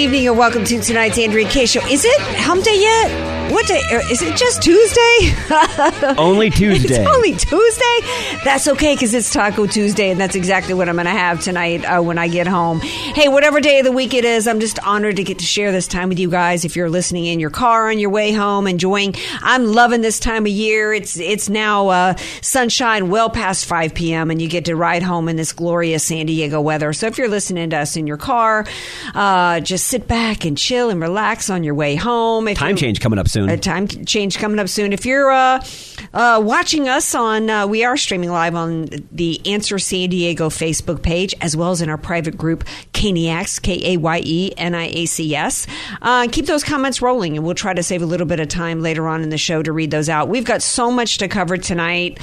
Evening and welcome to tonight's Andrea Kaye Show. Is it Hump Day yet? What day? uh, Is it just Tuesday? Only Tuesday. It's only Tuesday. That's okay because it's Taco Tuesday, and that's exactly what I'm going to have tonight uh, when I get home. Hey, whatever day of the week it is, I'm just honored to get to share this time with you guys. If you're listening in your car on your way home, enjoying, I'm loving this time of year. It's it's now uh, sunshine, well past 5 p.m., and you get to ride home in this glorious San Diego weather. So if you're listening to us in your car, uh, just sit back and chill and relax on your way home. If Time change coming up soon. A time change coming up soon. If you're uh, uh, watching us on, uh, we are streaming live on the Answer San Diego Facebook page, as well as in our private group, Kayeniacs, K A Y E N I A C S. Uh, keep those comments rolling, and we'll try to save a little bit of time later on in the show to read those out. We've got so much to cover tonight.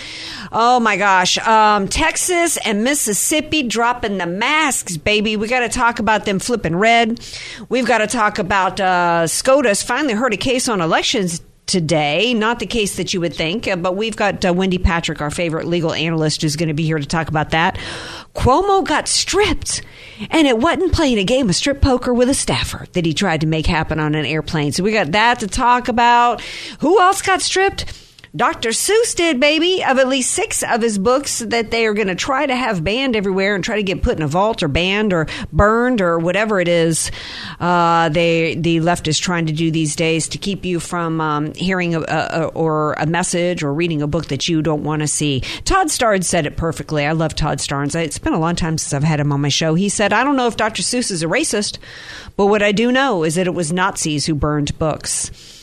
Oh my gosh. Um, Texas and Mississippi dropping the masks, baby. We got to talk about them flipping red. We've got to talk about uh, SCOTUS finally heard a case on elections today. Not the case that you would think, uh, but we've got uh, Wendy Patrick, our favorite legal analyst, who's going to be here to talk about that. Cuomo got stripped, and it wasn't playing a game of strip poker with a staffer that he tried to make happen on an airplane. So we got that to talk about. Who else got stripped? Dr. Seuss did, baby, of at least six of his books that they are going to try to have banned everywhere and try to get put in a vault or banned or burned or whatever it is uh, they the left is trying to do these days to keep you from um, hearing a, a, or a message or reading a book that you don't want to see. Todd Starnes said it perfectly. I love Todd Starnes. It's been a long time since I've had him on my show. He said, I don't know if Dr. Seuss is a racist, but what I do know is that it was Nazis who burned books.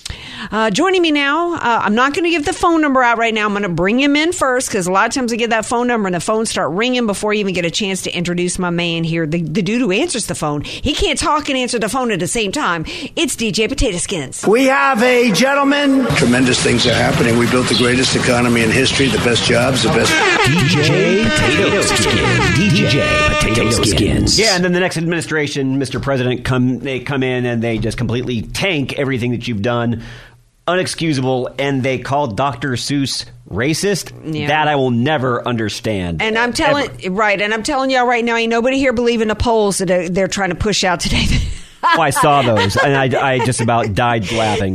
Uh, joining me now, uh, I'm not going to give the phone number out right now. I'm going to bring him in first because a lot of times I get that phone number and the phones start ringing before you even get a chance to introduce my man here, the, the dude who answers the phone. He can't talk and answer the phone at the same time. It's DJ Potato Skins. We have a gentleman. Tremendous things are happening. We built the greatest economy in history, the best jobs, the best. DJ Potato Skins. DJ Potato Skins. Yeah, and then the next administration, Mr. President, come they come in and they just completely tank everything that you've done, unexcusable, and they call Dr. Seuss racist. Yeah. That I will never understand. And I'm telling right, and I'm telling y'all right now, ain't nobody here believing the polls that they're trying to push out today. oh, I saw those, and I, I just about died laughing.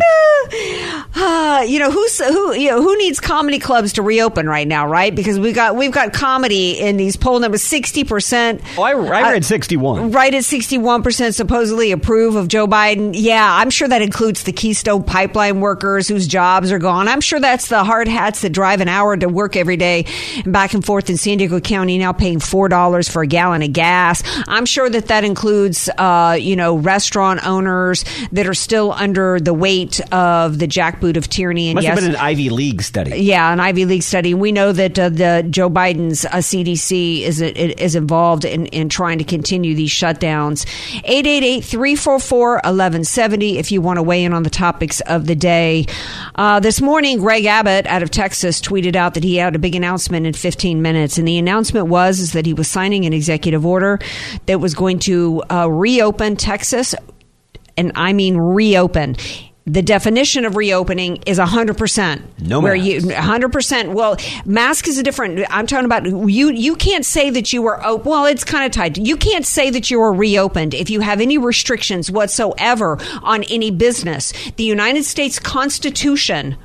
Uh, you know who's who you know who needs comedy clubs to reopen right now, right? Because we got we've got comedy in these poll numbers sixty percent. Oh, I, I read sixty-one. Right at sixty one percent supposedly approve of Joe Biden. Yeah, I'm sure that includes the Keystone pipeline workers whose jobs are gone. I'm sure that's the hard hats that drive an hour to work every day and back and forth in San Diego County now paying four dollars for a gallon of gas. I'm sure that that includes uh, you know restaurant owners that are still under the weight of the jackboot of tyranny. And Must yes, have been an Ivy League study. yeah, an Ivy League study. We know that uh, the Joe Biden's uh, CDC is is involved in, in trying to continue these shutdowns. 888-344-1170 if you want to weigh in on the topics of the day. Uh, this morning, Greg Abbott out of Texas tweeted out that he had a big announcement in 15 minutes, and the announcement was is that he was signing an executive order that was going to uh, reopen Texas, and I mean reopen. The definition of reopening is 100%. No where masks. you 100% well mask is a different i'm talking about you you can't say that you were op- well it's kind of tied you can't say that you were reopened if you have any restrictions whatsoever on any business the united states constitution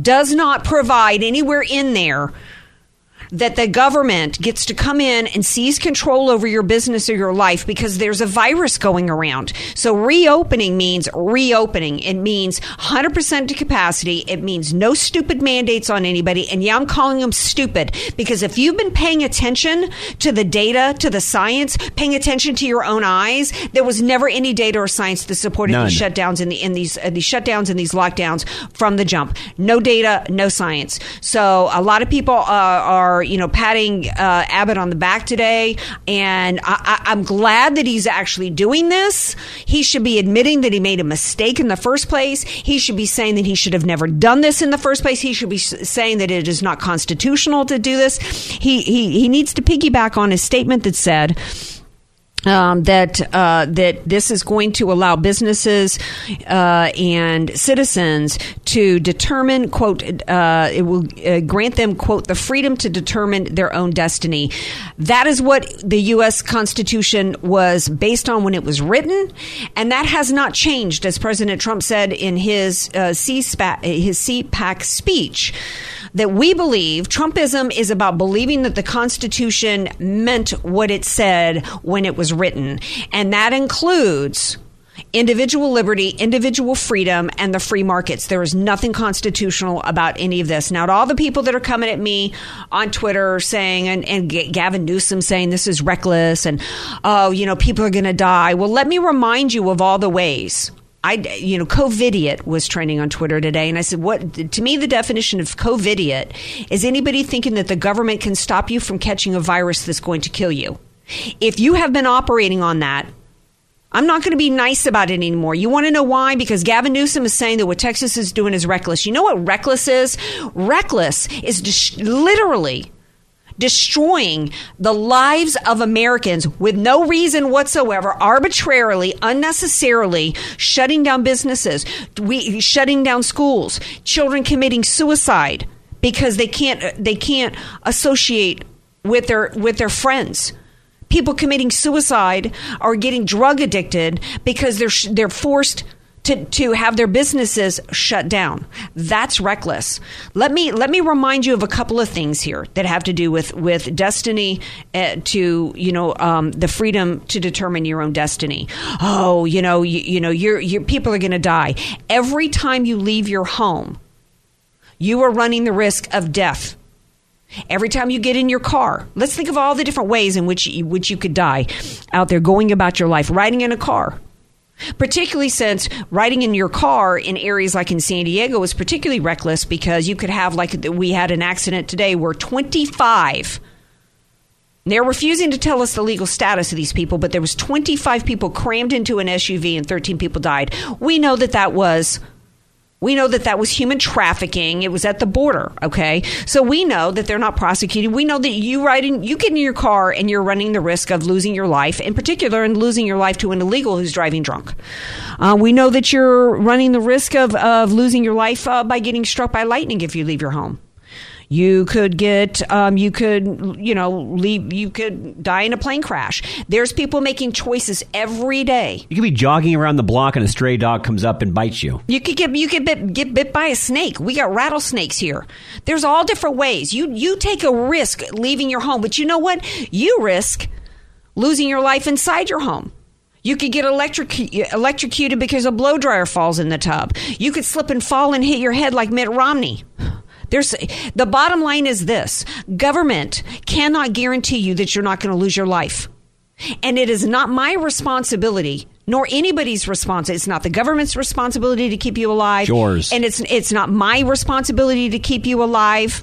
does not provide anywhere in there that the government gets to come in and seize control over your business or your life because there's a virus going around. So reopening means reopening. It means 100% to capacity. It means no stupid mandates on anybody. And yeah, I'm calling them stupid because if you've been paying attention to the data, to the science, paying attention to your own eyes, there was never any data or science that supported None. these shutdowns and the, in these uh, these shutdowns and these lockdowns from the jump. No data, no science. So a lot of people uh, are you know patting uh, Abbott on the back today, and I, I, I'm glad that he's actually doing this. He should be admitting that he made a mistake in the first place. He should be saying that he should have never done this in the first place. He should be saying that it is not constitutional to do this. He he he needs to piggyback on his statement that said um, that uh, that this is going to allow businesses uh, and citizens to determine quote uh, it will uh, grant them quote the freedom to determine their own destiny. That is what the U.S. Constitution was based on when it was written, and that has not changed, as President Trump said in his uh, CSPAC, his CPAC speech that we believe Trumpism is about believing that the Constitution meant what it said when it was written. And that includes individual liberty, individual freedom, and the free markets. There is nothing constitutional about any of this. Now, to all the people that are coming at me on Twitter saying, and, and Gavin Newsom saying this is reckless and, oh, you know, people are going to die. Well, let me remind you of all the ways I, you know, COVIDiot was trending on Twitter today, and I said, "What to me the definition of COVIDiot is anybody thinking that the government can stop you from catching a virus that's going to kill you. If you have been operating on that." I'm not going to be nice about it anymore. You want to know why? Because Gavin Newsom is saying that what Texas is doing is reckless. You know what reckless is? Reckless is literally destroying the lives of Americans with no reason whatsoever, arbitrarily, unnecessarily shutting down businesses, we, shutting down schools, children committing suicide because they can't they can't associate with their with their friends. People committing suicide are getting drug addicted because they're they're forced to, to have their businesses shut down. That's reckless. Let me let me remind you of a couple of things here that have to do with with destiny uh, to you know um, the freedom to determine your own destiny. Oh, you know you, you know your your people are going to die every time you leave your home. You are running the risk of death. Every time you get in your car, let's think of all the different ways in which you, which you could die out there going about your life, riding in a car. Particularly since riding in your car in areas like in San Diego is particularly reckless because you could have, like we had an accident today where 25 they're refusing to tell us the legal status of these people, but there was 25 people crammed into an SUV and 13 people died. We know that that was we know that that was human trafficking. It was at the border. Okay, so we know that they're not prosecuted. We know that you riding, you get in your car and you're running the risk of losing your life, in particular, and losing your life to an illegal who's driving drunk. Uh, we know that you're running the risk of of losing your life uh, by getting struck by lightning if you leave your home. You could get, um, you could, you know, leave, you could die in a plane crash. There's people making choices every day. You could be jogging around the block and a stray dog comes up and bites you. You could get you could bit, get bit by a snake. We got rattlesnakes here. There's all different ways. You you take a risk leaving your home, but you know what? You risk losing your life inside your home. You could get electric, electrocuted because a blow dryer falls in the tub. You could slip and fall and hit your head like Mitt Romney. There's the bottom line is this: government cannot guarantee you that you're not going to lose your life. And it is not my responsibility, nor anybody's responsibility. It's not the government's responsibility to keep you alive. Yours. And it's it's not my responsibility to keep you alive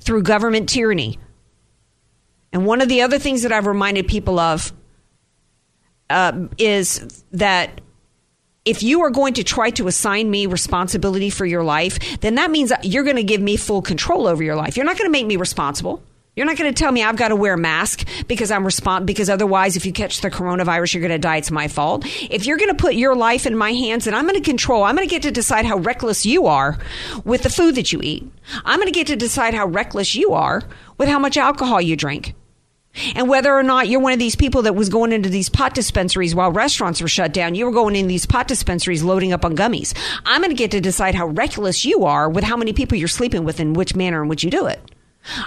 through government tyranny. And one of the other things that I've reminded people of uh, is that if you are going to try to assign me responsibility for your life, then that means you're going to give me full control over your life. You're not going to make me responsible. You're not going to tell me I've got to wear a mask because I'm respon- because otherwise if you catch the coronavirus you're going to die it's my fault. If you're going to put your life in my hands then I'm going to control. I'm going to get to decide how reckless you are with the food that you eat. I'm going to get to decide how reckless you are with how much alcohol you drink. And whether or not you're one of these people that was going into these pot dispensaries while restaurants were shut down, you were going in these pot dispensaries loading up on gummies. I'm going to get to decide how reckless you are with how many people you're sleeping with and which manner in which you do it.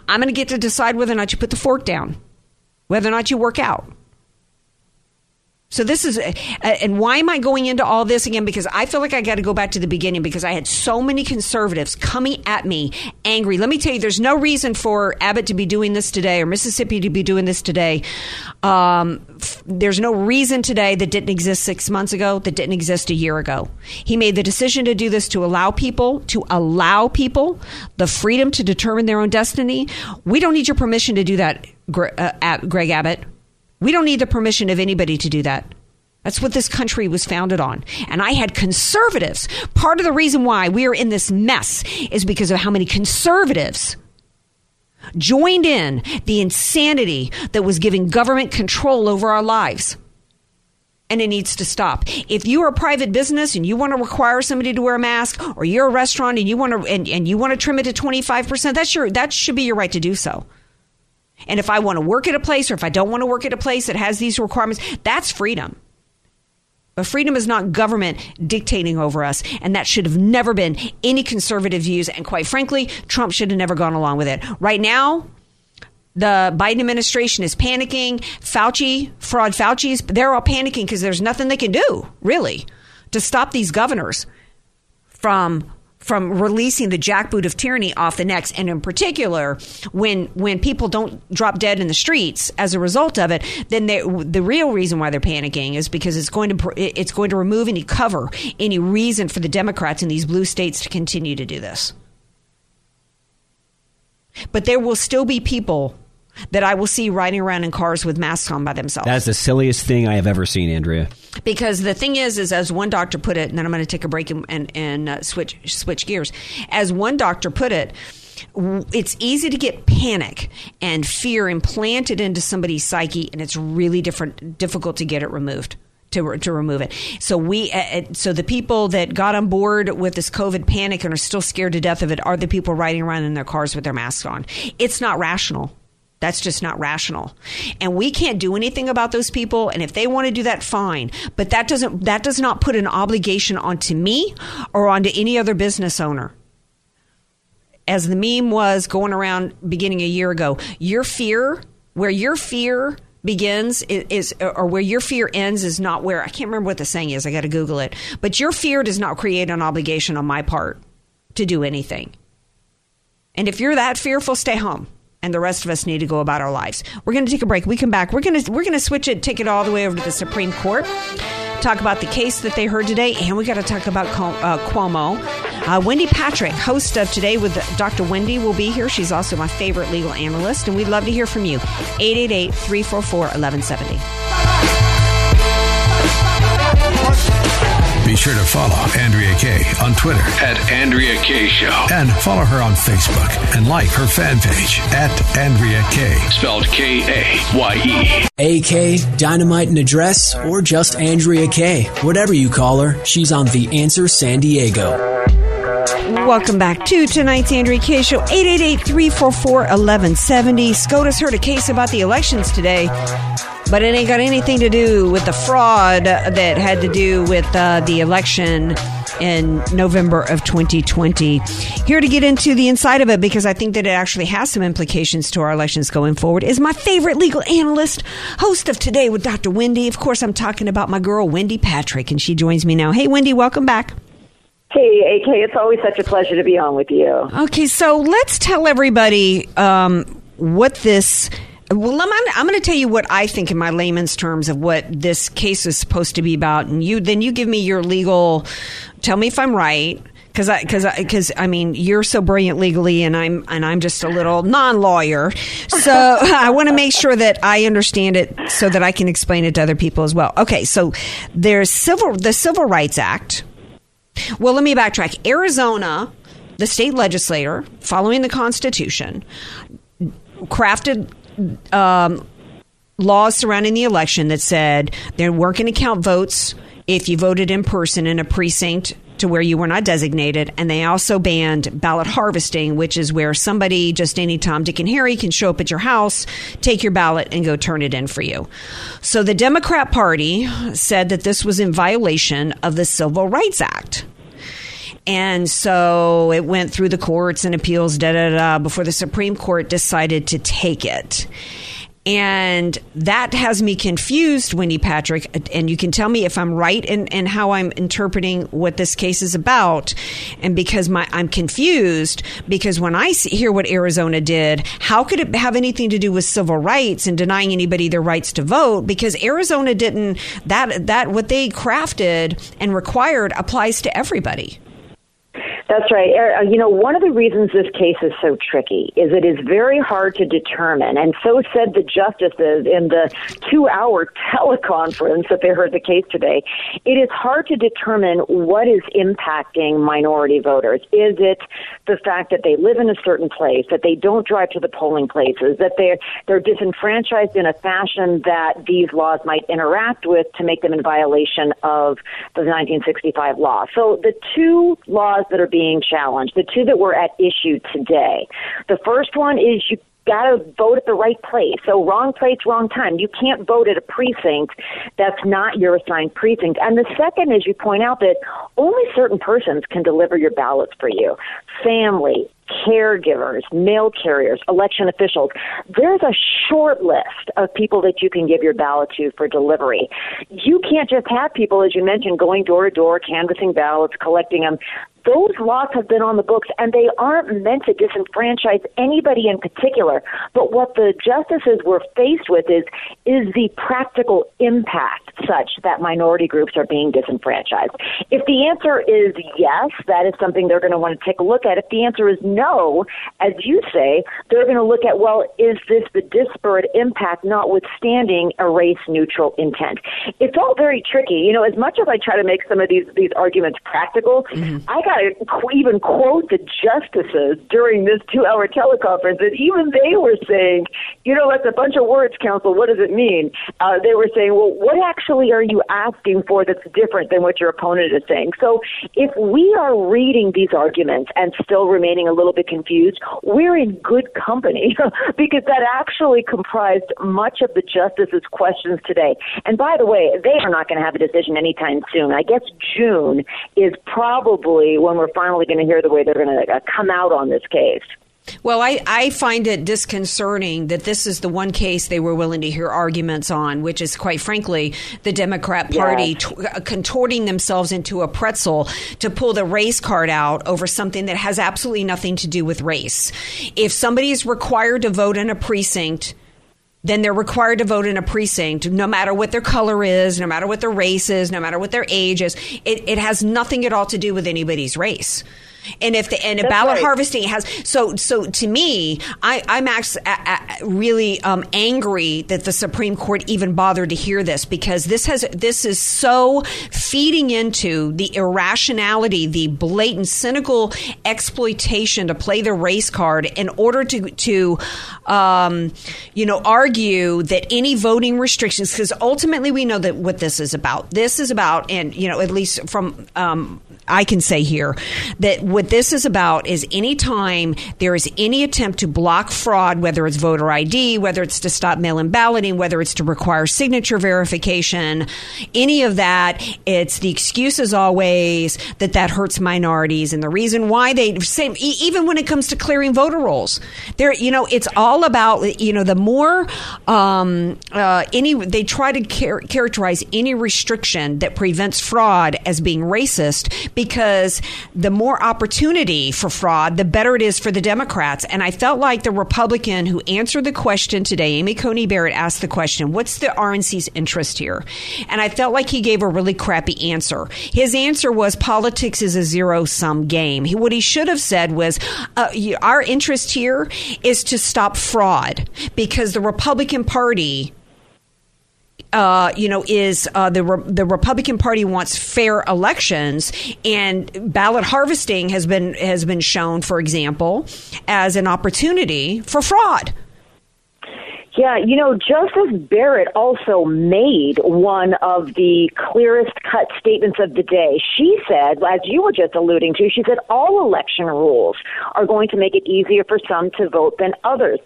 I'm going to get to decide whether or not you put the fork down, whether or not you work out. So this is, uh, and why am I going into all this again? Because I feel like I got to go back to the beginning because I had so many conservatives coming at me angry. Let me tell you, there's no reason for Abbott to be doing this today or Mississippi to be doing this today. Um, there's no reason today that didn't exist six months ago, that didn't exist a year ago. He made the decision to do this to allow people, to allow people the freedom to determine their own destiny. We don't need your permission to do that, uh, Greg Abbott. We don't need the permission of anybody to do that. That's what this country was founded on. And I had conservatives. Part of the reason why we are in this mess is because of how many conservatives joined in the insanity that was giving government control over our lives. And it needs to stop. If you are a private business and you want to require somebody to wear a mask, or you're a restaurant and you want to and, and you want to trim it to twenty five percent, that's your that should be your right to do so. And if I want to work at a place or if I don't want to work at a place that has these requirements, that's freedom. But freedom is not government dictating over us. And that should have never been any conservative views. And quite frankly, Trump should have never gone along with it. Right now, the Biden administration is panicking. Fauci, fraud Fauci's, they're all panicking because there's nothing they can do, really, to stop these governors from from releasing the jackboot of tyranny off the necks, and in particular, when when people don't drop dead in the streets as a result of it, then the real reason why they're panicking is because it's going to it's going to remove any cover, any reason for the Democrats in these blue states to continue to do this. But there will still be people that I will see riding around in cars with masks on by themselves. That's the silliest thing I have ever seen, Andrea. Because the thing is, is as one doctor put it, and then I'm going to take a break and, and, and uh, switch switch gears. As one doctor put it, it's easy to get panic and fear implanted into somebody's psyche, and it's really different, difficult to get it removed. To, to remove it. So we, uh, so the people that got on board with this COVID panic and are still scared to death of it are the people riding around in their cars with their masks on. It's not rational. That's just not rational. And we can't do anything about those people. And if they want to do that, fine. But that doesn't, that does not put an obligation onto me or onto any other business owner. As the meme was going around beginning a year ago, your fear, where your fear begins is, or where your fear ends is not where I can't remember what the saying is. I got to Google it. But your fear does not create an obligation on my part to do anything. And if you're that fearful, stay home and the rest of us need to go about our lives. We're going to take a break. We come back. We're going to we're going to switch it, take it all the way over to the Supreme Court. Talk about the case that they heard today, and we got to talk about uh, Cuomo. Uh, Wendy Patrick, host of Today with Dr. Wendy, will be here. She's also my favorite legal analyst, and we'd love to hear from you. 888 344 1170. Be sure to follow Andrea Kaye on Twitter at Andrea Kaye Show. And follow her on Facebook and like her fan page at Andrea Kaye. Spelled K A Y E. AK, Dynamite and Address, or just Andrea Kaye. Whatever you call her, she's on The Answer San Diego. Welcome back to tonight's Andrea Kaye Show. 888-344-1170. SCOTUS heard a case about the elections today but it ain't got anything to do with the fraud that had to do with uh, the election in November of 2020. Here to get into the inside of it, because I think that it actually has some implications to our elections going forward, is my favorite legal analyst, host of Today with Dr. Wendy. Of course, I'm talking about my girl, Wendy Patrick, and she joins me now. Hey, Wendy, welcome back. Hey, AK, it's always such a pleasure to be on with you. Okay, so let's tell everybody um, what this well, I'm, I'm going to tell you what I think in my layman's terms of what this case is supposed to be about, and you then you give me your legal. Tell me if I'm right, because I because because I, I, mean you're so brilliant legally, and I'm and I'm just a little non-lawyer, so I want to make sure that I understand it so that I can explain it to other people as well. Okay, so there's civil the Civil Rights Act. Well, let me backtrack. Arizona, the state legislator, following the Constitution, crafted um, laws surrounding the election that said they weren't going to count votes if you voted in person in a precinct to where you were not designated. And they also banned ballot harvesting, which is where somebody just any Tom, Dick, and Harry can show up at your house, take your ballot, and go turn it in for you. So the Democrat Party said that this was in violation of the Civil Rights Act. And so it went through the courts and appeals, da da da, before the Supreme Court decided to take it. And that has me confused, Wendy Patrick. And you can tell me if I'm right in, in how I'm interpreting what this case is about. And because my, I'm confused, because when I see, hear what Arizona did, how could it have anything to do with civil rights and denying anybody their rights to vote? Because Arizona didn't, that, that, what they crafted and required applies to everybody. That's right. Uh, you know, one of the reasons this case is so tricky is it is very hard to determine, and so said the justices in the two hour teleconference that they heard the case today. It is hard to determine what is impacting minority voters. Is it the fact that they live in a certain place, that they don't drive to the polling places, that they're, they're disenfranchised in a fashion that these laws might interact with to make them in violation of the 1965 law? So the two laws that are being being challenged, the two that were at issue today. The first one is you got to vote at the right place. So wrong place, wrong time. You can't vote at a precinct that's not your assigned precinct. And the second is you point out that only certain persons can deliver your ballots for you. Family, caregivers, mail carriers, election officials. There's a short list of people that you can give your ballot to for delivery. You can't just have people, as you mentioned, going door to door, canvassing ballots, collecting them those laws have been on the books and they aren't meant to disenfranchise anybody in particular. But what the justices were faced with is is the practical impact such that minority groups are being disenfranchised? If the answer is yes, that is something they're going to want to take a look at. If the answer is no, as you say, they're going to look at, well, is this the disparate impact notwithstanding a race neutral intent? It's all very tricky. You know, as much as I try to make some of these, these arguments practical, mm-hmm. I got even quote the justices during this two hour teleconference, and even they were saying, you know, that's a bunch of words, counsel. What does it mean? Uh, they were saying, well, what actually are you asking for that's different than what your opponent is saying? So if we are reading these arguments and still remaining a little bit confused, we're in good company because that actually comprised much of the justices' questions today. And by the way, they are not going to have a decision anytime soon. I guess June is probably when we're finally going to hear the way they're going to uh, come out on this case. Well, I, I find it disconcerting that this is the one case they were willing to hear arguments on, which is quite frankly the Democrat Party yes. t- uh, contorting themselves into a pretzel to pull the race card out over something that has absolutely nothing to do with race. If somebody is required to vote in a precinct, then they're required to vote in a precinct, no matter what their color is, no matter what their race is, no matter what their age is. It, it has nothing at all to do with anybody's race. And if the and ballot right. harvesting has so so to me, I, I'm actually really um, angry that the Supreme Court even bothered to hear this because this has this is so feeding into the irrationality, the blatant, cynical exploitation to play the race card in order to to um, you know argue that any voting restrictions because ultimately we know that what this is about. This is about and you know at least from um, I can say here that what this is about is anytime there is any attempt to block fraud, whether it's voter ID, whether it's to stop mail in balloting, whether it's to require signature verification, any of that, it's the excuse is always that that hurts minorities. And the reason why they, same, even when it comes to clearing voter rolls, there, you know, it's all about, you know, the more, um, uh, any, they try to char- characterize any restriction that prevents fraud as being racist because the more opportunity for fraud, the better it is for the Democrats. And I felt like the Republican who answered the question today, Amy Coney Barrett asked the question, what's the RNC's interest here? And I felt like he gave a really crappy answer. His answer was politics is a zero sum game. He, what he should have said was, uh, our interest here is to stop fraud because the Republican Party uh, you know, is uh, the Re- the Republican Party wants fair elections, and ballot harvesting has been has been shown, for example, as an opportunity for fraud. Yeah, you know, Justice Barrett also made one of the clearest cut statements of the day. She said, as you were just alluding to, she said all election rules are going to make it easier for some to vote than others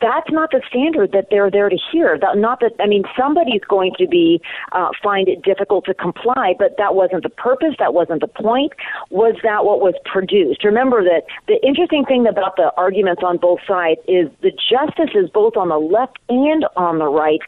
that's not the standard that they're there to hear. That, not that I mean, somebody's going to be uh, find it difficult to comply, but that wasn't the purpose. That wasn't the point. Was that what was produced? Remember that the interesting thing about the arguments on both sides is the justices, both on the left and on the right,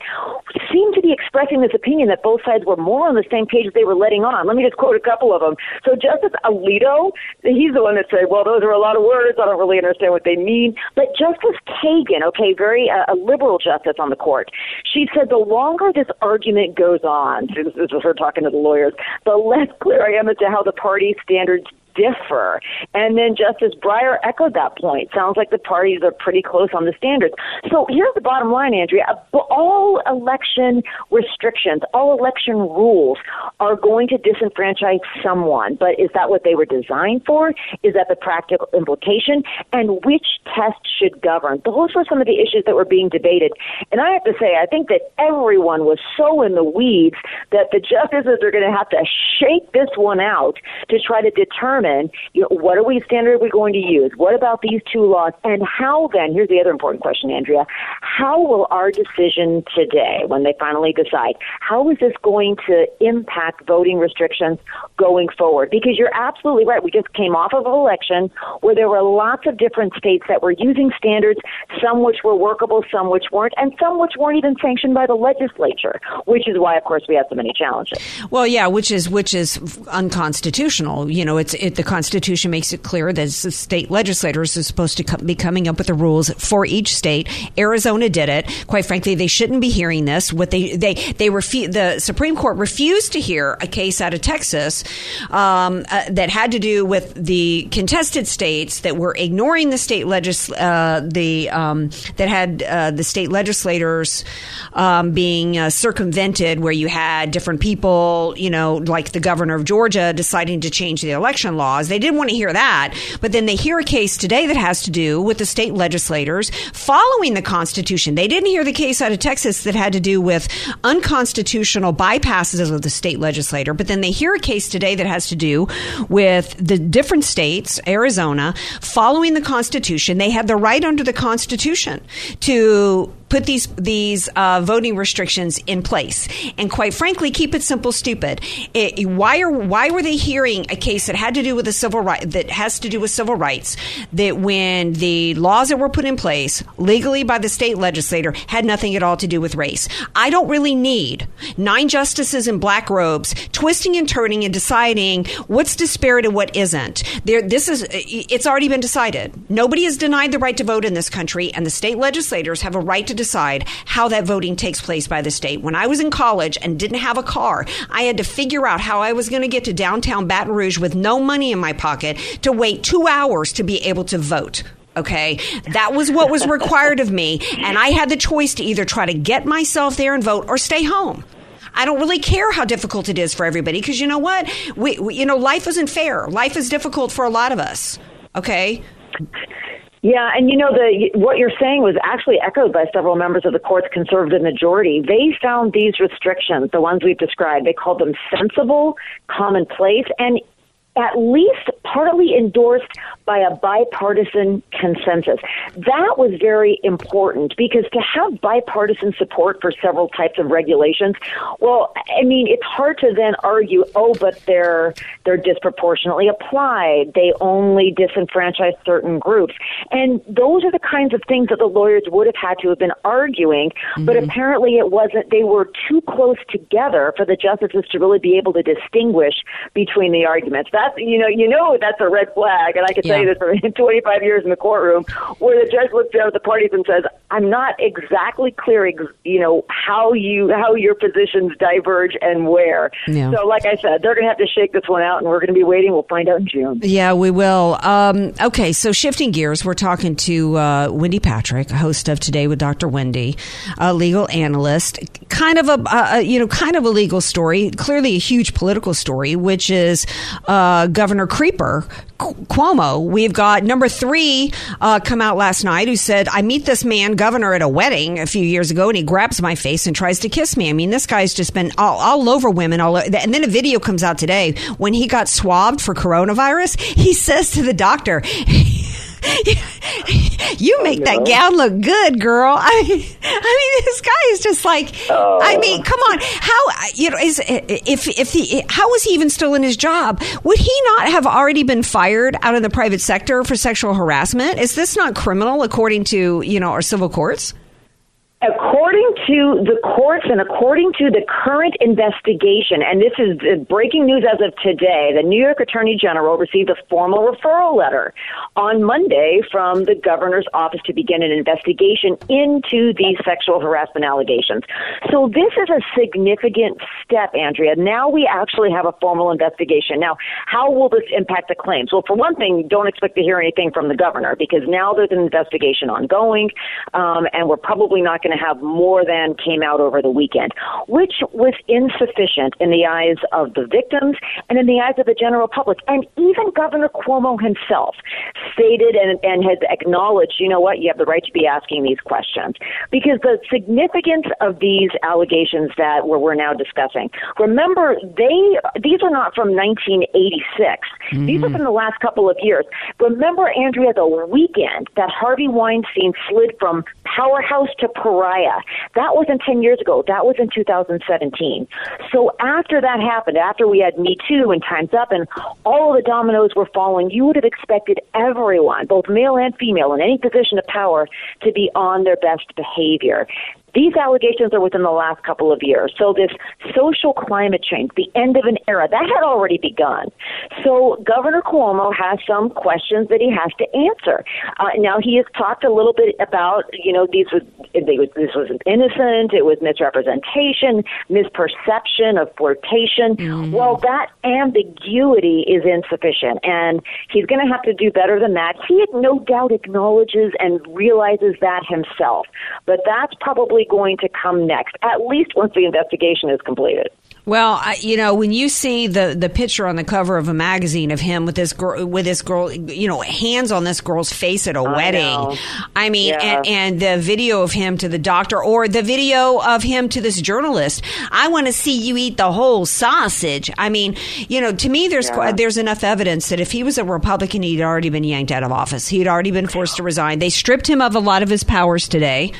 seem to be expressing this opinion that both sides were more on the same page as they were letting on. Let me just quote a couple of them. So Justice Alito, he's the one that said, "Well, those are a lot of words. I don't really understand what they mean." But Justice Kagan, okay a very uh, a liberal justice on the court. She said the longer this argument goes on, this is her talking to the lawyers, the less clear I am as to how the party standards differ. And then Justice Breyer echoed that point. Sounds like the parties are pretty close on the standards. So here's the bottom line, Andrea. All election restrictions, all election rules are going to disenfranchise someone. But is that what they were designed for? Is that the practical implication? And which test should govern? Those were some of the issues that were being debated. And I have to say, I think that everyone was so in the weeds that the justices are going to have to shake this one out to try to determine determine you know, what are we standard are we going to use? What about these two laws? And how then, here's the other important question, Andrea, how will our decision today, when they finally decide, how is this going to impact voting restrictions going forward? Because you're absolutely right. We just came off of an election where there were lots of different states that were using standards, some which were workable, some which weren't, and some which weren't even sanctioned by the legislature, which is why, of course, we have so many challenges. Well, yeah, which is which is unconstitutional. You know, it's it, the Constitution makes it clear that the state legislators are supposed to be coming up with the rules for each state. Arizona did it. Quite frankly, they shouldn't be hearing this. What they they they refu- the Supreme Court refused to hear a case out of Texas um, uh, that had to do with the contested states that were ignoring the state legis uh, the um, that had uh, the state legislators um, being uh, circumvented, where you had different people, you know, like the governor of Georgia deciding to change the election election laws. They didn't want to hear that. But then they hear a case today that has to do with the state legislators following the Constitution. They didn't hear the case out of Texas that had to do with unconstitutional bypasses of the state legislator. But then they hear a case today that has to do with the different states, Arizona, following the Constitution. They had the right under the Constitution to put these these uh, voting restrictions in place. And quite frankly, keep it simple, stupid. It, why are why were they hearing a case that had to do with a civil right that has to do with civil rights? That when the laws that were put in place legally by the state legislator had nothing at all to do with race. I don't really need nine justices in black robes twisting and turning and deciding what's disparate and what isn't. There, this is it's already been decided. Nobody is denied the right to vote in this country, and the state legislators have a right to decide how that voting takes place by the state. When I was in college and didn't have a car, I had to figure out how I was going to get to downtown Baton Rouge with no money in my pocket to wait two hours to be able to vote. Okay. That was what was required of me. And I had the choice to either try to get myself there and vote or stay home. I don't really care how difficult it is for everybody because you know what? We, we, you know, life isn't fair. Life is difficult for a lot of us. Okay. Yeah, and you know the what you're saying was actually echoed by several members of the court's conservative majority. They found these restrictions, the ones we've described, they called them sensible, commonplace, and at least partly endorsed by a bipartisan consensus. That was very important because to have bipartisan support for several types of regulations, well, I mean, it's hard to then argue, oh, but they're they're disproportionately applied. They only disenfranchise certain groups. And those are the kinds of things that the lawyers would have had to have been arguing, mm-hmm. but apparently it wasn't they were too close together for the justices to really be able to distinguish between the arguments. That's you know, you know that's a red flag, and I can yeah. tell you this from 25 years in the courtroom, where the judge looks down at the parties and says, "I'm not exactly clear, you know, how you how your positions diverge and where." Yeah. So, like I said, they're going to have to shake this one out, and we're going to be waiting. We'll find out in June. Yeah, we will. Um, okay, so shifting gears, we're talking to uh, Wendy Patrick, host of Today with Dr. Wendy, a legal analyst. Kind of a uh, you know, kind of a legal story, clearly a huge political story, which is. Uh, uh, Governor Creeper Cuomo. We've got number three uh, come out last night who said, I meet this man, governor, at a wedding a few years ago, and he grabs my face and tries to kiss me. I mean, this guy's just been all, all over women. All over, and then a video comes out today when he got swabbed for coronavirus. He says to the doctor, you make that gown look good, girl. I mean, I mean, this guy is just like, oh. I mean, oh. come on. How you know is if if he how was he even still in his job? Would he not have already been fired out of the private sector for sexual harassment? Is this not criminal according to you know our civil courts? According to the courts and according to the current investigation, and this is breaking news as of today, the New York Attorney General received a formal referral letter on Monday from the governor's office to begin an investigation into these sexual harassment allegations. So this is a significant step, Andrea. Now we actually have a formal investigation. Now, how will this impact the claims? Well, for one thing, don't expect to hear anything from the governor because now there's an investigation ongoing, um, and we're probably not going going to have more than came out over the weekend, which was insufficient in the eyes of the victims and in the eyes of the general public. And even Governor Cuomo himself stated and, and has acknowledged, you know what, you have the right to be asking these questions. Because the significance of these allegations that we're, we're now discussing, remember, they these are not from 1986. Mm-hmm. These are from the last couple of years. Remember, Andrea, the weekend that Harvey Weinstein slid from powerhouse to pariah. That wasn't 10 years ago. That was in 2017. So after that happened, after we had Me Too and Time's Up and all the dominoes were falling, you would have expected everyone, both male and female, in any position of power, to be on their best behavior. These allegations are within the last couple of years. So this social climate change, the end of an era, that had already begun. So Governor Cuomo has some questions that he has to answer. Uh, now he has talked a little bit about, you know, these was, this was innocent, it was misrepresentation, misperception of flirtation. Mm-hmm. Well, that ambiguity is insufficient, and he's going to have to do better than that. He no doubt acknowledges and realizes that himself, but that's probably going to come next, at least once the investigation is completed. Well, I, you know, when you see the the picture on the cover of a magazine of him with this girl with this girl, you know, hands on this girl's face at a I wedding. Know. I mean, yeah. and, and the video of him to the doctor or the video of him to this journalist. I want to see you eat the whole sausage. I mean, you know, to me, there's yeah. there's enough evidence that if he was a Republican, he'd already been yanked out of office. He'd already been forced to resign. They stripped him of a lot of his powers today.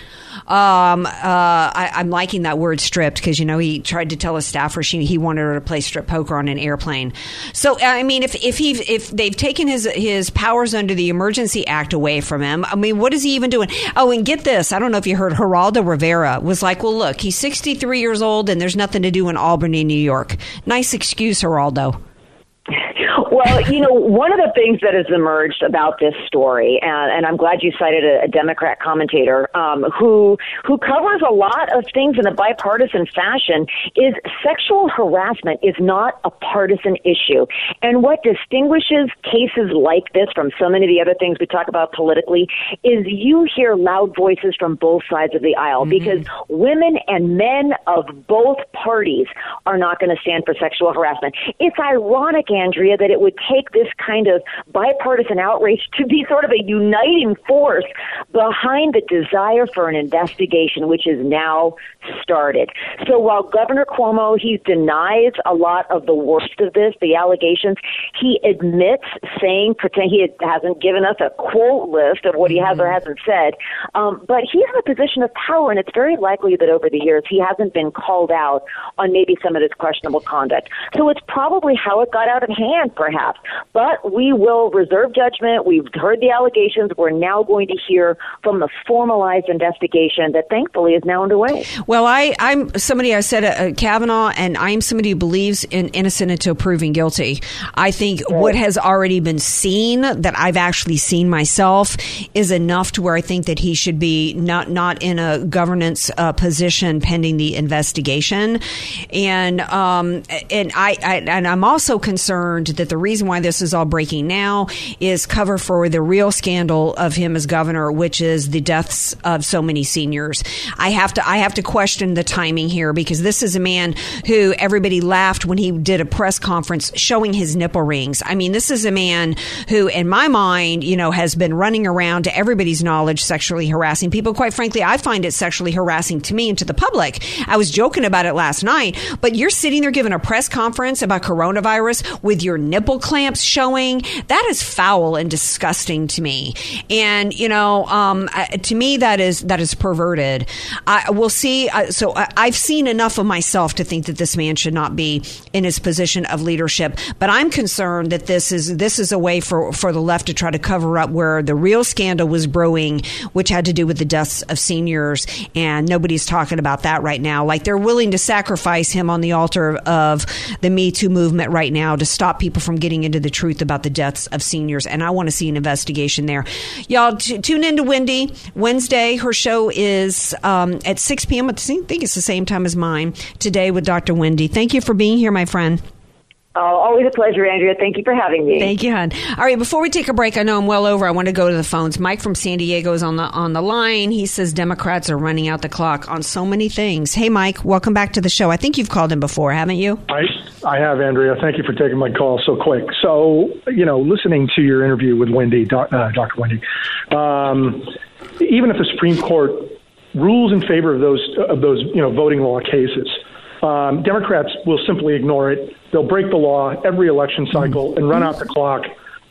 Um, uh, I, am liking that word stripped because you know he tried to tell a staffer she he wanted her to play strip poker on an airplane. So I mean, if if he if they've taken his his powers under the Emergency Act away from him, I mean, what is he even doing? Oh, and get this, I don't know if you heard Geraldo Rivera was like, well, look, he's 63 years old and there's nothing to do in Albany, New York. Nice excuse, Geraldo. Well, you know, one of the things that has emerged about this story, and, and I'm glad you cited a, a Democrat commentator um, who who covers a lot of things in a bipartisan fashion, is sexual harassment is not a partisan issue. And what distinguishes cases like this from so many of the other things we talk about politically is you hear loud voices from both sides of the aisle mm-hmm. because women and men of both parties are not going to stand for sexual harassment. It's ironic, Andrea, that it would take this kind of bipartisan outrage to be sort of a uniting force behind the desire for an investigation, which is now started. So while Governor Cuomo he denies a lot of the worst of this, the allegations, he admits saying pretend he hasn't given us a quote list of what he has or mm-hmm. hasn't said, um, but he's in a position of power, and it's very likely that over the years he hasn't been called out on maybe some of this questionable conduct. So it's probably how it got out of hand, perhaps. But we will reserve judgment. We've heard the allegations. We're now going to hear from the formalized investigation that thankfully is now underway. Well, I, I'm somebody, I said uh, Kavanaugh, and I'm somebody who believes in innocent until proven guilty. I think what has already been seen, that I've actually seen myself, is enough to where I think that he should be not, not in a governance uh, position pending the investigation. And, um, and I, I, and I'm also concerned that the reason why this is all breaking now is cover for the real scandal of him as governor, which is the deaths of so many seniors. I have to, I have to question the timing here because this is a man who everybody laughed when he did a press conference showing his nipple rings. I mean, this is a man who, in my mind, you know, has been running around to everybody's knowledge sexually harassing people. Quite frankly, I find it sexually harassing to me and to the public. I was joking about it last night, but you're sitting there giving a press conference about coronavirus with your nipple clamps showing. That is foul and disgusting to me. And, you know, um, to me, that is, that is perverted. I will see. Uh, so I, I've seen enough of myself to think that this man should not be in his position of leadership. But I'm concerned that this is this is a way for for the left to try to cover up where the real scandal was brewing, which had to do with the deaths of seniors, and nobody's talking about that right now. Like they're willing to sacrifice him on the altar of the Me Too movement right now to stop people from getting into the truth about the deaths of seniors. And I want to see an investigation there. Y'all t- tune in to Wendy Wednesday. Her show is um, at 6 p.m. I think it's the same time as mine today with Dr. Wendy. Thank you for being here, my friend. Oh, always a pleasure, Andrea. Thank you for having me. Thank you, hon. All right, before we take a break, I know I'm well over. I want to go to the phones. Mike from San Diego is on the on the line. He says Democrats are running out the clock on so many things. Hey, Mike, welcome back to the show. I think you've called him before, haven't you? I I have, Andrea. Thank you for taking my call so quick. So, you know, listening to your interview with Wendy, uh, Dr. Wendy, um, even if the Supreme Court rules in favor of those of those you know voting law cases um, Democrats will simply ignore it. They'll break the law every election cycle and run out the clock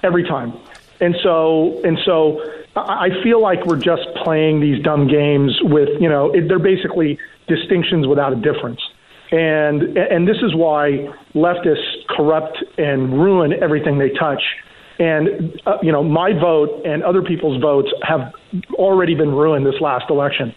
every time. And so, and so, I feel like we're just playing these dumb games with, you know, it, they're basically distinctions without a difference. And and this is why leftists corrupt and ruin everything they touch. And uh, you know, my vote and other people's votes have already been ruined this last election.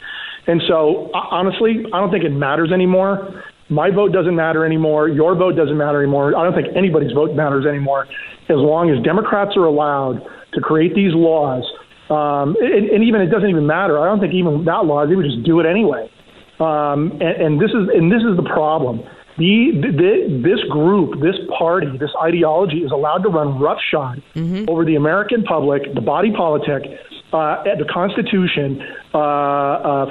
And so, honestly, I don't think it matters anymore my vote doesn't matter anymore. Your vote doesn't matter anymore. I don't think anybody's vote matters anymore as long as Democrats are allowed to create these laws. Um, and, and even it doesn't even matter. I don't think even without laws, they would just do it anyway. Um, and, and this is and this is the problem. The, the, this group, this party, this ideology is allowed to run roughshod mm-hmm. over the American public, the body politic, uh, at the Constitution, uh, uh,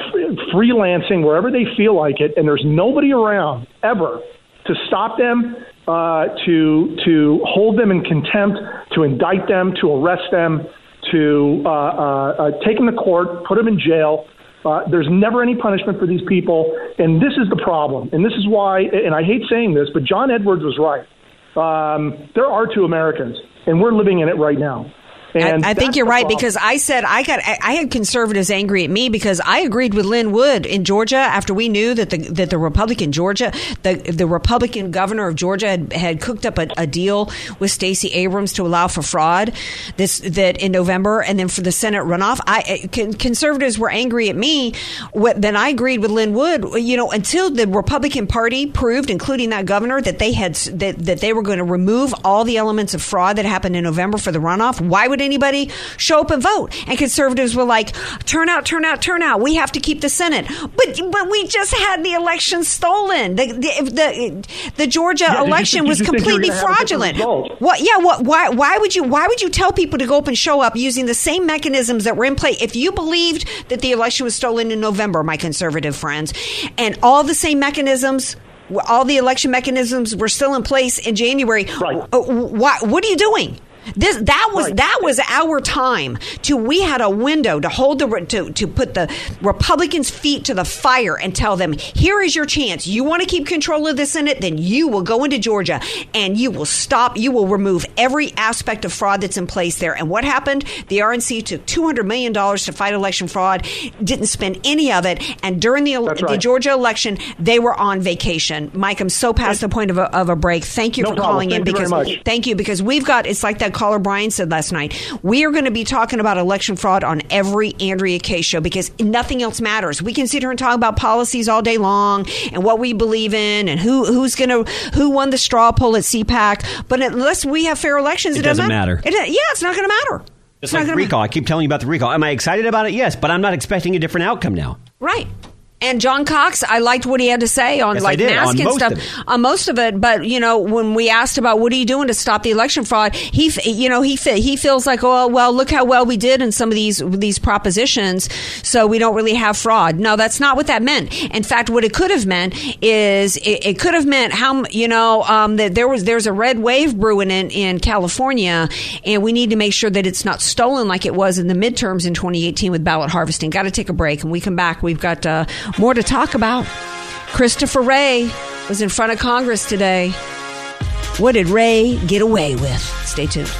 freelancing wherever they feel like it, and there's nobody around ever to stop them, uh, to to hold them in contempt, to indict them, to arrest them, to uh, uh, uh, take them to court, put them in jail. Uh, there's never any punishment for these people, and this is the problem. And this is why, and I hate saying this, but John Edwards was right. Um, there are two Americans, and we're living in it right now. And I, I think you're right problem. because I said I got I had conservatives angry at me because I agreed with Lin Wood in Georgia after we knew that the that the Republican Georgia the the Republican governor of Georgia had, had cooked up a, a deal with Stacey Abrams to allow for fraud this that in November and then for the Senate runoff I conservatives were angry at me then I agreed with Lin Wood you know until the Republican Party proved including that governor that they had that that they were going to remove all the elements of fraud that happened in November for the runoff why would anybody show up and vote? And conservatives were like, turn out, turn out, turn out. We have to keep the Senate. But but we just had the election stolen. The the the, the Georgia yeah, election was completely fraudulent. What? Yeah. What? Why? Why would you? Why would you tell people to go up and show up using the same mechanisms that were in play? If you believed that the election was stolen in November, my conservative friends, and all the same mechanisms all the election mechanisms were still in place in January. Right. Uh, why, what are you doing? This that was right. that was our time to we had a window to hold the to to put the Republicans' feet to the fire and tell them here is your chance. You want to keep control of the Senate, then you will go into Georgia and you will stop. You will remove every aspect of fraud that's in place there. And what happened? The RNC took two hundred million dollars to fight election fraud, didn't spend any of it, and during the, right. the Georgia election, they were on vacation. Mike, I'm so past the point of a, of a break. Thank you no for problem. calling thank in because thank you because we've got it's like that caller Brian said last night, we are going to be talking about election fraud on every Andrea Kaye show because nothing else matters. We can sit here and talk about policies all day long and what we believe in and who who's going to who won the straw poll at CPAC, but unless we have fair elections, it, it doesn't, matter. matter. It, yeah, it's not going to matter. It's, it's like recall. Matter. I keep telling you about the recall. Am I excited about it? Yes, but I'm not expecting a different outcome now. Right. And John Cox, I liked what he had to say on Yes, like mask on and stuff, on most of it. But you know, when we asked about what are you doing to stop the election fraud, he, you know, he he feels like, oh well, look how well we did in some of these these propositions, so we don't really have fraud. No, that's not what that meant. In fact, what it could have meant is it, it could have meant how you know um, that there was there's a red wave brewing in in California, and we need to make sure that it's not stolen like it was in the midterms in 2018 with ballot harvesting. Got to take a break, and we come back. We've got uh, more to talk about. Christopher Wray was in front of Congress today. What did Wray get away with? Stay tuned.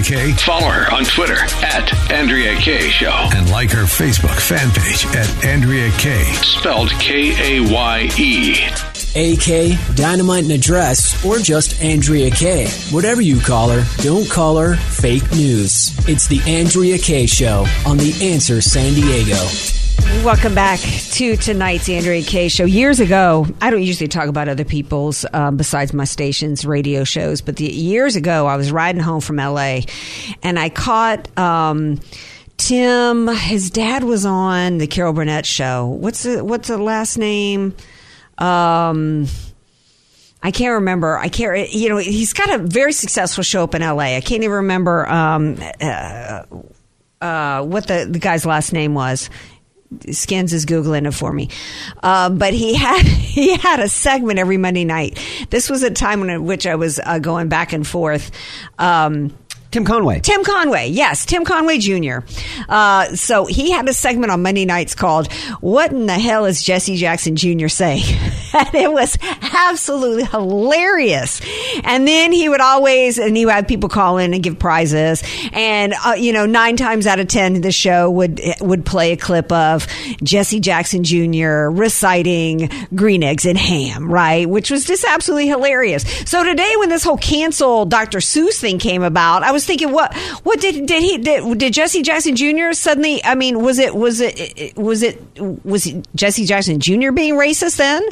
Andrea Kaye? Follow her on Twitter at Andrea Kaye Show. And like her Facebook fan page at Andrea Kaye. Spelled K A Y E. AK, Dynamite and Address, or just Andrea Kaye. Whatever you call her, don't call her fake news. It's the Andrea Kaye Show on The Answer San Diego. Welcome back to tonight's Andrea Kaye show. Years ago, I don't usually talk about other people's um, besides my station's radio shows, but the, years ago, I was riding home from LA, and I caught. Um, Tim, his dad was on the Carol Burnett show. What's the what's the last name? Um, I can't remember. I can't. You know, he's got a very successful show up in L.A. I can't even remember um, uh, uh, what the the guy's last name was. Skins is googling it for me, uh, but he had he had a segment every Monday night. This was a time in which I was uh, going back and forth. Um, Tim Conway. Tim Conway, yes, Tim Conway Jr. Uh, so he had a segment on Monday nights called "What in the hell is Jesse Jackson Jr. saying?" and it was absolutely hilarious. And then he would always, and he would have people call in and give prizes. And uh, you know, nine times out of ten, the show would would play a clip of Jesse Jackson Jr. reciting "Green Eggs and Ham," right, which was just absolutely hilarious. So today, when this whole cancel Dr. Seuss thing came about, I was thinking, what what did did he did, did Jesse Jackson Jr. suddenly? I mean, was it was it was it was it Jesse Jackson Jr. being racist then,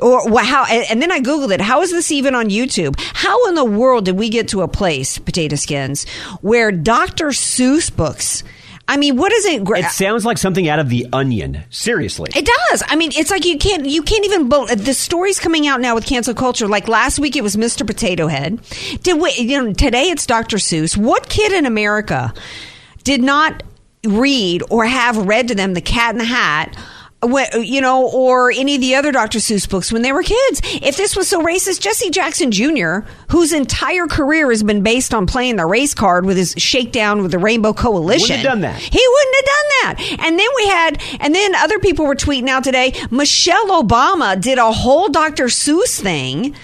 or how? And then I googled it. How is this even on YouTube? How in the world did we get to a place, potato skins, where Dr. Seuss books? I mean, what is it? It sounds like something out of The Onion. Seriously. It does. I mean, it's like you can't you can't even. The stories coming out now with cancel culture. Like last week, it was Mr. Potato Head. Did we, you know? Today, it's Dr. Seuss. What kid in America did not read or have read to them The Cat in the Hat? You know, or any of the other Dr. Seuss books when they were kids. If this was so racist, Jesse Jackson Jr., whose entire career has been based on playing the race card with his shakedown with the Rainbow Coalition, Wouldn't have done that. he wouldn't have done that. And then we had, and then other people were tweeting out today. Michelle Obama did a whole Dr. Seuss thing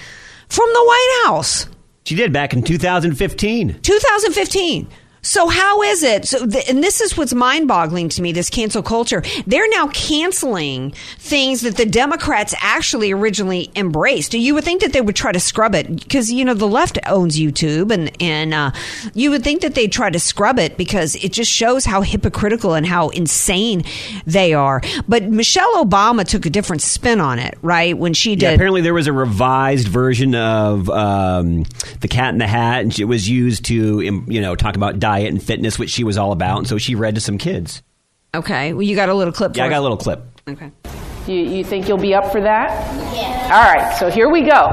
from the White House, She did back in 2015. 2015. So how is it? So, th- and this is what's mind-boggling to me. This cancel culture. They're now canceling things that the Democrats actually originally embraced. You would think that they would try to scrub it because you know the left owns YouTube, and and uh, you would think that they'd try to scrub it because it just shows how hypocritical and how insane they are. But Michelle Obama took a different spin on it, right? When she Yeah, did. apparently there was a revised version of um, the Cat in the Hat, and it was used to, you know, talk about diet and fitness, which she was all about. And so she read to some kids. okay, well, you got a little clip. Yeah, I got a little clip. Okay. You, you think you'll be up for that? Yeah. All right, so here we go.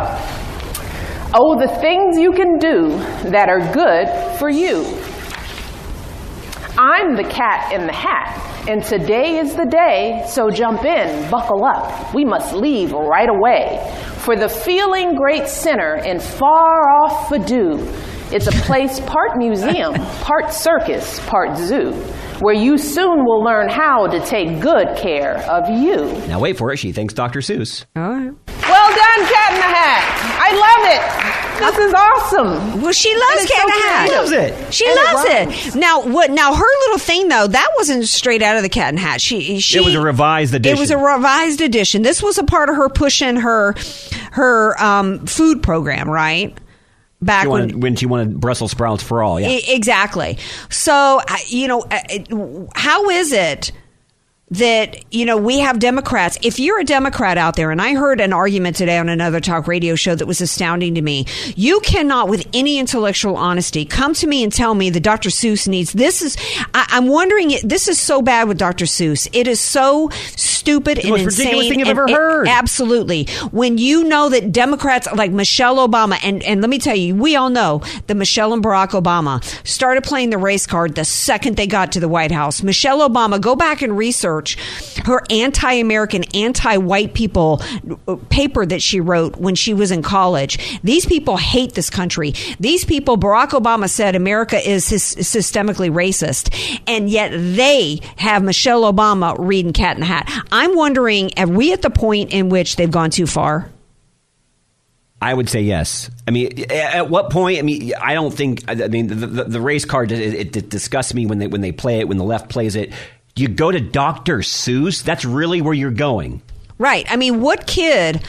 Oh, the things you can do that are good for you. I'm the cat in the hat, and today is the day, so jump in, buckle up. We must leave right away. For the feeling great sinner in far off Fadoo, it's a place part museum, part circus, part zoo, where you soon will learn how to take good care of you. Now wait for it. She thinks Dr. Seuss. All right. Well done, Cat in the Hat. I love it. This is awesome. Well, she loves Cat in the Hat. creative. Loves it. She And loves rhymes. it. Now, what? Now, her little thing though, that wasn't straight out of the Cat in the Hat. She, she, It was a revised edition. It was a revised edition. This was a part of her pushing her, her um, food program, right? Back She when wanted, when she wanted Brussels sprouts for all. Yeah. Exactly. So, you know, uh, how is it that you know we have democrats. If you're a democrat out there and i heard an argument today on another talk radio show that was astounding to me you cannot with any intellectual honesty come to me and tell me that dr seuss needs this is I, am wondering this is so bad with dr seuss. It is so stupid the and most insane ridiculous thing I've and ever it- heard. absolutely. When you know that democrats like michelle obama and, and let me tell you we all know that michelle and barack obama started playing the race card the second they got to the white house. Michelle obama go back and research her anti-american anti-white people uh, paper that she wrote when she was in college these people hate this country these people barack obama said america is sys- systemically racist and yet they have michelle obama reading cat in the hat i'm wondering are we at the point in which they've gone too far I would say yes. I mean, at what point? I mean, I don't think. I mean, the, the, the race card it, it disgusts me when they when they play it when the left plays it. You go to Dr. Seuss. That's really where you're going. Right. I mean, what kid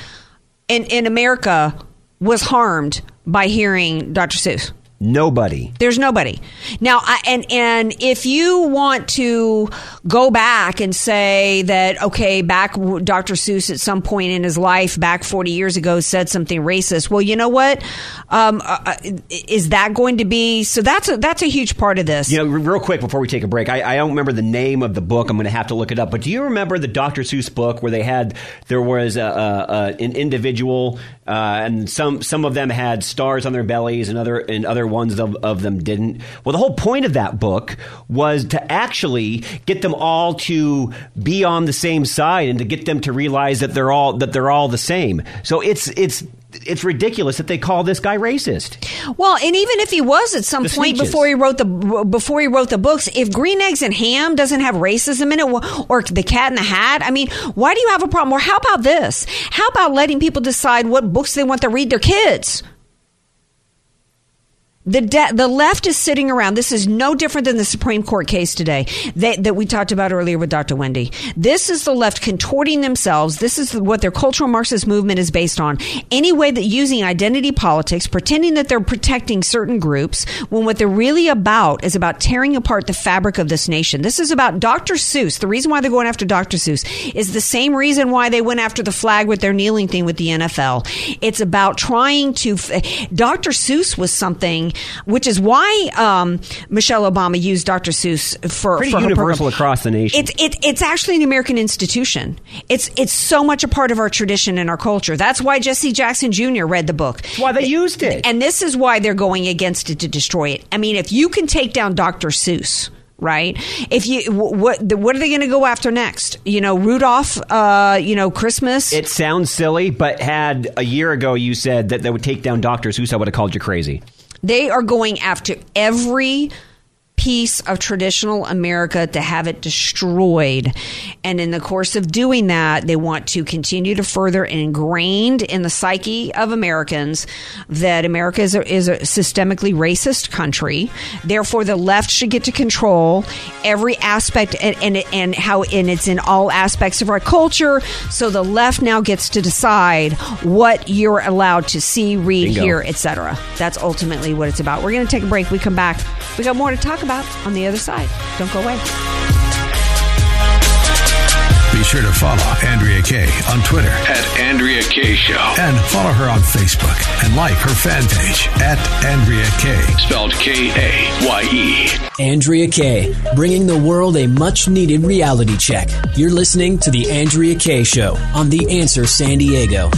in in America was harmed by hearing Dr. Seuss? Nobody. There's nobody. Now, I, and and if you want to go back and say that okay, back Dr. Seuss at some point in his life, back 40 years ago, said something racist. Well, you know what? Um, uh, is that going to be? So that's a that's a huge part of this. You know, real quick before we take a break, I, I don't remember the name of the book. I'm going to have to look it up. But do you remember the Dr. Seuss book where they had there was a, a, a, an individual uh, and some some of them had stars on their bellies and other and other ones of, of them didn't. Well, the whole point of that book was to actually get them all to be on the same side and to get them to realize that they're all that they're all the same. So it's it's it's ridiculous that they call this guy racist. Well, and even if he was at some The point speeches. before he wrote the before he wrote the books, if Green Eggs and Ham doesn't have racism in it, or The Cat in the Hat, I mean, why do you have a problem? Or how about this? How about letting people decide what books they want to read their kids? The de- the left is sitting around. This is no different than the Supreme Court case today that, that we talked about earlier with Dr. Wendy. This is the left contorting themselves. This is what their cultural Marxist movement is based on. Any way that using identity politics, pretending that they're protecting certain groups, when what they're really about is about tearing apart the fabric of this nation. This is about Dr. Seuss. The reason why they're going after Dr. Seuss is the same reason why they went after the flag with their kneeling thing with the NFL. It's about trying to. F- Dr. Seuss was something, which is why um, Michelle Obama used Dr. Seuss for, Pretty for universal across the nation. It's it, it's actually an American institution. It's it's so much a part of our tradition and our culture. That's why Jesse Jackson Jr. read the book. That's why they used it. And this is why they're going against it to destroy it. I mean, if you can take down Dr. Seuss. Right. If you wh- what what are they going to go after next? You know, Rudolph. Uh, you know, Christmas. It sounds silly, but had a year ago you said that they would take down Dr. Seuss, I would have called you crazy. They are going after every piece of traditional America to have it destroyed. And in the course of doing that, they want to continue to further ingrained in the psyche of Americans that America is a, is a systemically racist country. Therefore, the left should get to control every aspect and, and, and how, and it's in all aspects of our culture. So the left now gets to decide what you're allowed to see, read, Bingo. hear, etc. That's ultimately what it's about. We're going to take a break. We come back. We got more to talk about on the other side. Don't go away. Be sure to follow Andrea Kaye on Twitter At Andrea Kaye Show. and follow her on Facebook and like her fan page at Andrea Kaye. Spelled K A Y E. Andrea Kaye, bringing the world a much needed reality check. You're listening to The Andrea Kaye Show on The Answer San Diego.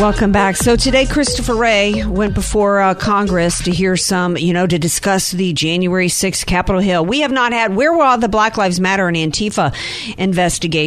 Welcome back. So today, Christopher Wray went before uh, Congress to hear some, you know, to discuss the January 6th Capitol Hill. We have not had, where were all the Black Lives Matter and Antifa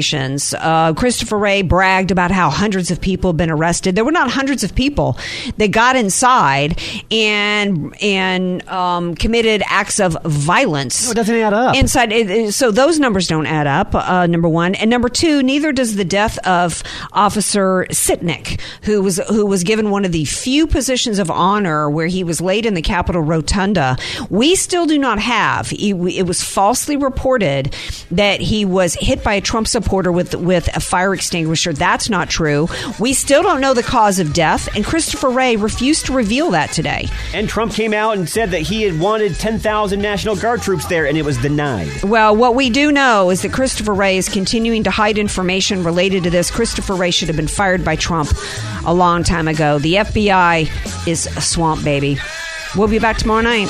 Uh, Christopher Wray bragged about how hundreds of people have been arrested. There were not hundreds of people that got inside and, and, um, committed acts of violence. No, it doesn't add up. Inside, it- it- so those numbers don't add up. Uh, number one, and number two, neither does the death of Officer Sicknick, who was who was given one of the few positions of honor where he was laid in the Capitol rotunda. We still do not have. We- it was falsely reported that he was hit by a Trump supporter reporter with with a fire extinguisher. That's not true. We still don't know the cause of death, and Christopher Wray refused to reveal that today. And Trump came out and said that he had wanted 10,000 National Guard troops there, and it was denied. Well, what we do know is that Christopher Wray is continuing to hide information related to this. Christopher Wray should have been fired by Trump a long time ago. The FBI is a swamp baby. We'll be back tomorrow night.